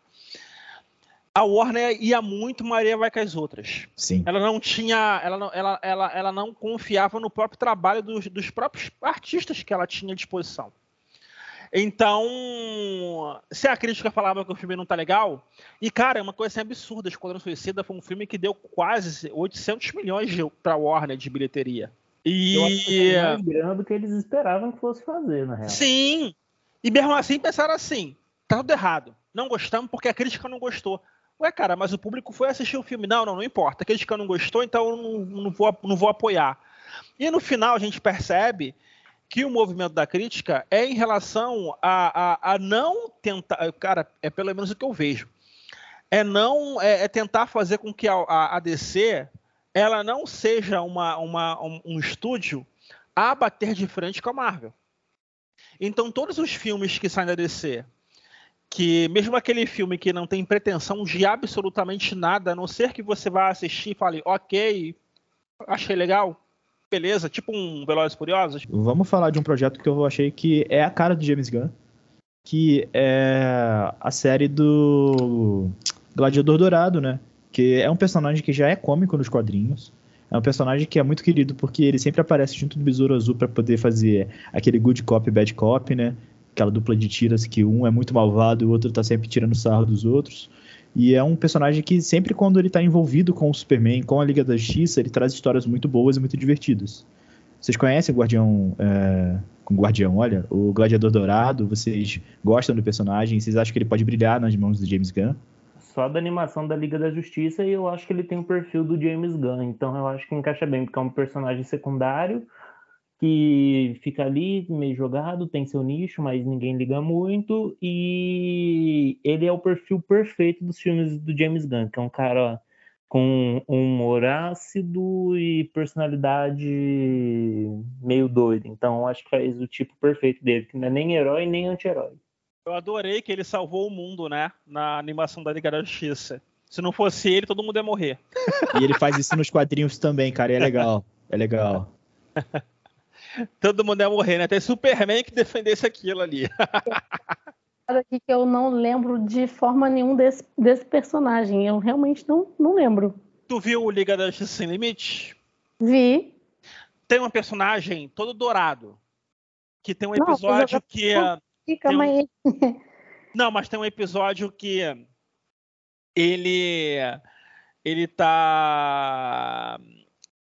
A Warner ia muito Maria vai com as outras. Sim. Ela não tinha. Ela não, ela, ela, ela não confiava no próprio trabalho dos, dos próprios artistas que ela tinha à disposição. Então, se a crítica falava que o filme não tá legal, e cara, é uma coisa assim absurda. Esquadrão Suicida foi um filme que deu quase 800 milhões pra Warner de bilheteria. Eu acho que E foi mais grande do que eles esperavam que fosse fazer, na real. sim, e mesmo assim pensaram assim: tá tudo errado. Não gostamos porque a crítica não gostou. Ué, cara, mas o público foi assistir o filme. Não, não, não importa. A crítica não gostou, então eu não, não, vou, não vou apoiar. E no final a gente percebe que o movimento da crítica é em relação a, a, a não tentar. Cara, é pelo menos o que eu vejo. É não é, é tentar fazer com que a, a, a DC ela não seja uma, uma, um, um estúdio a bater de frente com a Marvel. Então, todos os filmes que saem da DC, que mesmo aquele filme que não tem pretensão de absolutamente nada, a não ser que você vá assistir e fale, ok, achei legal, beleza, tipo um Velozes Furiosos. Vamos falar de um projeto que eu achei que é a cara do James Gunn. Que é a série do Gladiador Dourado, né? Que é um personagem que já é cômico nos quadrinhos. É um personagem que é muito querido porque ele sempre aparece junto do Besouro Azul para poder fazer aquele good cop e bad cop, né? Aquela dupla de tiras que um é muito malvado e o outro tá sempre tirando sarro dos outros. E é um personagem que sempre quando ele tá envolvido com o Superman, com a Liga da Justiça, ele traz histórias muito boas e muito divertidas. Vocês conhecem o Guardião é, com Guardião, olha, o Gladiador Dourado, vocês gostam do personagem, vocês acham que ele pode brilhar nas mãos do James Gunn? Só da animação da Liga da Justiça e eu acho que ele tem o perfil do James Gunn, então eu acho que encaixa bem, porque é um personagem secundário que fica ali meio jogado, tem seu nicho, mas ninguém liga muito, e ele é o perfil perfeito dos filmes do James Gunn, que é um cara com um humor ácido e personalidade meio doida. Então, acho que faz o tipo perfeito dele, que não é nem herói nem anti-herói. Eu adorei que ele salvou o mundo, né? Na animação da Liga da Justiça. Se não fosse ele, todo mundo ia morrer. E ele faz isso nos quadrinhos também, cara. E é legal. É legal. todo mundo ia morrer, né? Tem Superman que defendesse aquilo ali. aqui que eu não lembro de forma nenhuma desse, desse personagem. Eu realmente não, não lembro. Tu viu o Liga da Justiça Sem Limite? Vi. Tem um personagem todo dourado. Que tem um episódio não, que. Um... aí. Não, mas tem um episódio que ele ele tá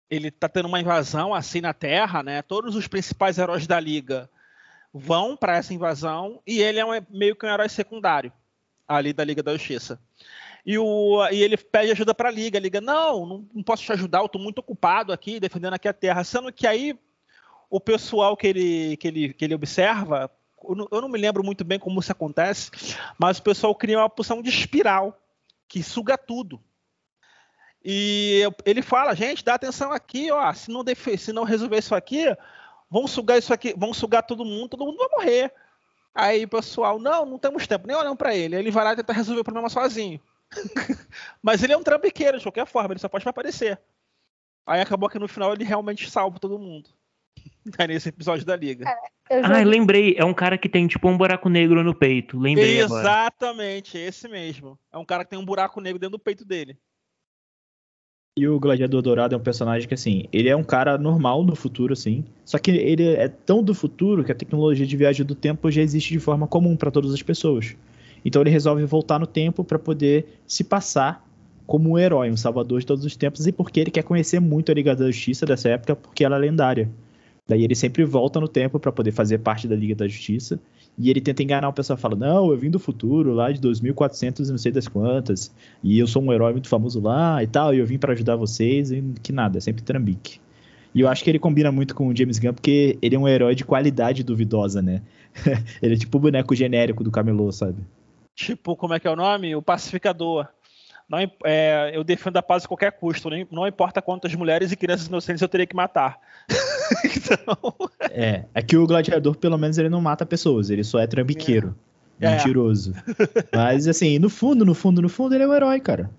ele tá tendo uma invasão assim na Terra, né? Todos os principais heróis da liga vão para essa invasão e ele é um, meio que um herói secundário ali da Liga da Justiça. E, o, e ele pede ajuda para a Liga. A Liga, não, não, não posso te ajudar, eu estou muito ocupado aqui, defendendo aqui a Terra. Sendo que aí o pessoal que ele, que ele, que ele observa, eu não me lembro muito bem como isso acontece, mas o pessoal cria uma poção de espiral que suga tudo. E ele fala, gente, dá atenção aqui, ó, se não, se não resolver isso aqui, vão sugar isso aqui, vão sugar todo mundo, todo mundo vai morrer. Aí o pessoal, não, não temos tempo, nem olham para ele. Ele vai lá tentar resolver o problema sozinho. Mas ele é um trambiqueiro, de qualquer forma, ele só pode aparecer. Aí acabou que no final ele realmente salva todo mundo. Nesse episódio da Liga. É, já... Ah, lembrei. É um cara que tem tipo um buraco negro no peito. Lembrei. Exatamente, agora. esse mesmo. É um cara que tem um buraco negro dentro do peito dele. E o Gladiador Dourado é um personagem que, assim, ele é um cara normal no futuro, assim. Só que ele é tão do futuro que a tecnologia de viagem do tempo já existe de forma comum para todas as pessoas. Então ele resolve voltar no tempo para poder se passar como um herói, um salvador de todos os tempos, e porque ele quer conhecer muito a Liga da Justiça dessa época, porque ela é lendária. Daí ele sempre volta no tempo para poder fazer parte da Liga da Justiça. E ele tenta enganar o pessoal, fala: Não, eu vim do futuro, lá de 2400 e não sei das quantas. E eu sou um herói muito famoso lá e tal. E eu vim para ajudar vocês. E que nada, é sempre trambique. E eu acho que ele combina muito com o James Gunn, porque ele é um herói de qualidade duvidosa, né? ele é tipo o boneco genérico do camelô, sabe? Tipo, como é que é o nome? O pacificador. Não, é, eu defendo a paz a qualquer custo, não importa quantas mulheres e crianças inocentes eu teria que matar. então... É, é que o gladiador, pelo menos, ele não mata pessoas, ele só é trambiqueiro. É. Mentiroso. É. Mas, assim, no fundo, no fundo, no fundo, ele é um herói, cara.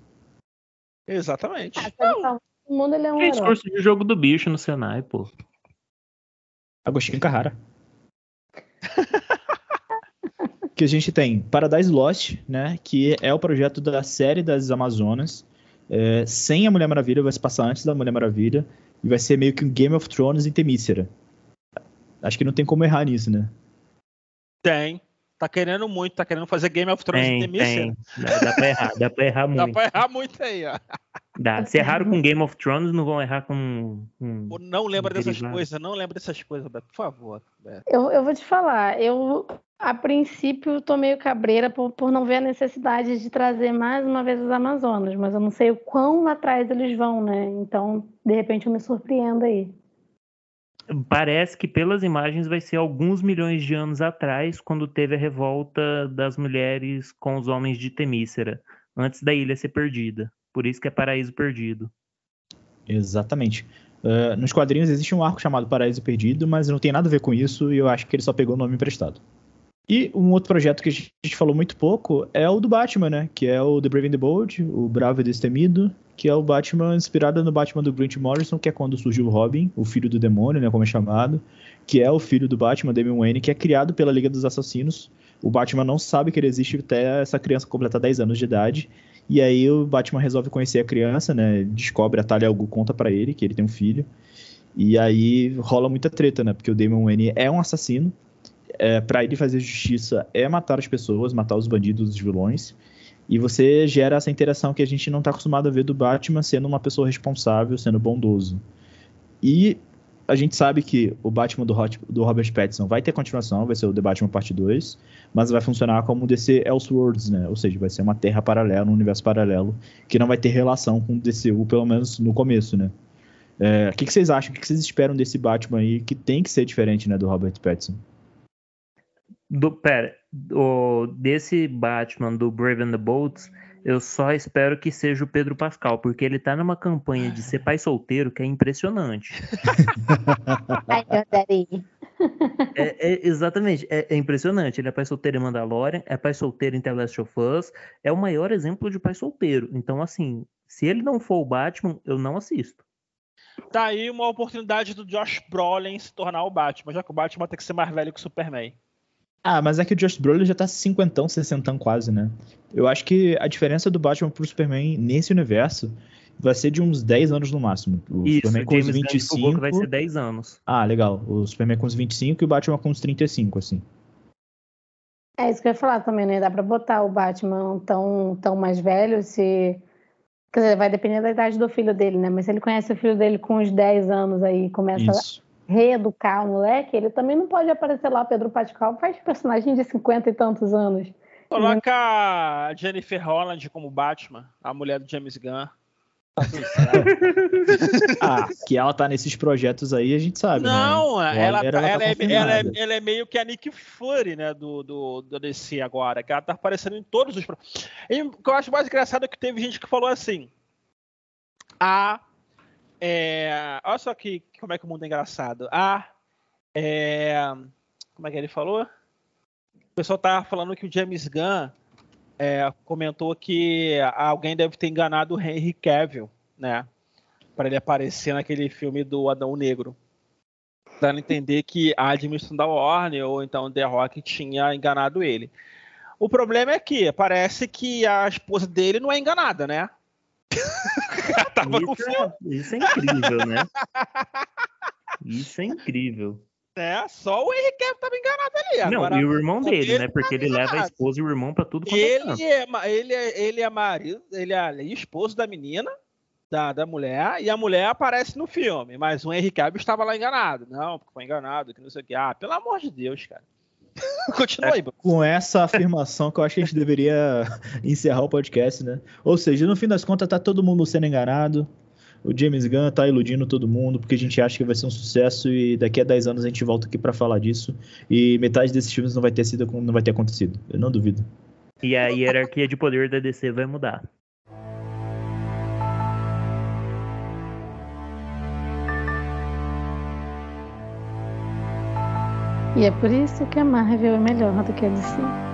Exatamente. Ah, no mundo ele é um Fez herói. de jogo do bicho no Senai, pô. Agostinho Carrara. que a gente tem Paradise Lost, né, que é o projeto da série das Amazonas, é, sem a Mulher Maravilha, vai se passar antes da Mulher Maravilha, e vai ser meio que um Game of Thrones em Temícera. Acho que não tem como errar nisso, né? Tem. Tá querendo muito, tá querendo fazer Game of Thrones tem, em Temícera. Tem. Dá, dá pra errar, dá pra errar muito. Dá pra errar muito aí, ó. Dá. Se erraram com Game of Thrones, não vão errar com. com não lembra dessas coisas, não lembra dessas coisas, Beto, por favor. Beto. Eu, eu vou te falar, eu a princípio tô meio cabreira por, por não ver a necessidade de trazer mais uma vez os Amazonas, mas eu não sei o quão lá atrás eles vão, né? Então, de repente, eu me surpreendo aí. Parece que pelas imagens vai ser alguns milhões de anos atrás, quando teve a revolta das mulheres com os homens de Temícera, antes da ilha ser perdida. Por isso que é Paraíso Perdido. Exatamente. Uh, nos quadrinhos existe um arco chamado Paraíso Perdido, mas não tem nada a ver com isso e eu acho que ele só pegou o nome emprestado. E um outro projeto que a gente falou muito pouco é o do Batman, né? Que é o The Brave and the Bold, o Bravo e Destemido, que é o Batman inspirado no Batman do Grant Morrison, que é quando surgiu o Robin, o filho do demônio, né? Como é chamado, que é o filho do Batman, Damian Wayne, que é criado pela Liga dos Assassinos. O Batman não sabe que ele existe até essa criança completar 10 anos de idade. E aí o Batman resolve conhecer a criança, né? Descobre, a Talia Algu conta para ele que ele tem um filho. E aí rola muita treta, né? Porque o Damon Wayne é um assassino. É, para ele fazer justiça é matar as pessoas, matar os bandidos, os vilões. E você gera essa interação que a gente não está acostumado a ver do Batman sendo uma pessoa responsável, sendo bondoso. E a gente sabe que o Batman do, Hot, do Robert Pattinson vai ter continuação, vai ser o The Batman Parte 2, mas vai funcionar como DC Elseworlds, né? Ou seja, vai ser uma terra paralela, um universo paralelo, que não vai ter relação com o DCU, pelo menos no começo, né? É, o que, que, vocês acham? O que, que, vocês esperam desse Batman aí, que tem que ser diferente, né, do Robert Pattinson? Do, pera, o, desse Batman do Brave and the Bolts, eu só espero que seja o Pedro Pascal, porque ele tá numa campanha de ser pai solteiro que é impressionante. Ai. É, é, exatamente, é, é, impressionante. Ele é pai solteiro em Mandalorian, é pai solteiro em The Last of Us, é o maior exemplo de pai solteiro. Então, assim, se ele não for o Batman, eu não assisto. Tá aí uma oportunidade do Josh Brolin se tornar o Batman, já que o Batman tem que ser mais velho que o Superman. Ah, mas é que o Josh Brolin já tá cinquentão, sessentão quase, né? Eu acho que a diferença do Batman pro Superman nesse universo vai ser de uns 10 anos no máximo. O Isso, Superman com uns 25. Que vai ser 10 anos. Ah, legal. O Superman com uns 25 e o Batman com uns 35, assim. É isso que eu ia falar também, né? Dá pra botar o Batman tão, tão mais velho se. Quer dizer, vai depender da idade do filho dele, né? Mas se ele conhece o filho dele com uns 10 anos aí e começa isso. Reeducar o moleque, ele também não pode aparecer lá, Pedro Pascal faz personagem de 50 e tantos anos. Coloca a Jennifer Holland como Batman, a mulher do James Gunn. ah, que ela tá nesses projetos aí, a gente sabe. Né? Não, né? ela, ela, tá ela, tá é, ela, é, ela, é, meio que a Nick Fury, né? Do, do, do DC agora, que ela tá aparecendo em todos os. E o que eu acho mais engraçado é que teve gente que falou assim. A. É, olha só que, como é que o mundo é engraçado. A. É, como é que ele falou? O pessoal tá falando que o James Gunn é, comentou que alguém deve ter enganado o Henry Cavill, né? Para ele aparecer naquele filme do Adão Negro. Dando a entender que a administração da Warner ou então The Rock tinha enganado ele. O problema é que parece que a esposa dele não é enganada, né? isso, é, isso é incrível, né? Isso é incrível. É, só o Henrique estava enganado ali. Não, Agora, e o irmão dele, né? Porque ele leva a esposa e o irmão para tudo é ele é, ele é Ele é marido, ele é esposo da menina, da, da mulher, e a mulher aparece no filme, mas o Henrique Cavill estava lá enganado. Não, porque foi enganado, que não sei o que. Ah, pelo amor de Deus, cara. Continua aí. É, com essa afirmação que eu acho que a gente deveria encerrar o podcast, né? Ou seja, no fim das contas, tá todo mundo sendo enganado o James Gunn tá iludindo todo mundo porque a gente acha que vai ser um sucesso e daqui a 10 anos a gente volta aqui para falar disso e metade desses filmes não vai ter sido não vai ter acontecido. Eu não duvido. E a hierarquia de poder da DC vai mudar. E é por isso que a Marvel é melhor do que a DC.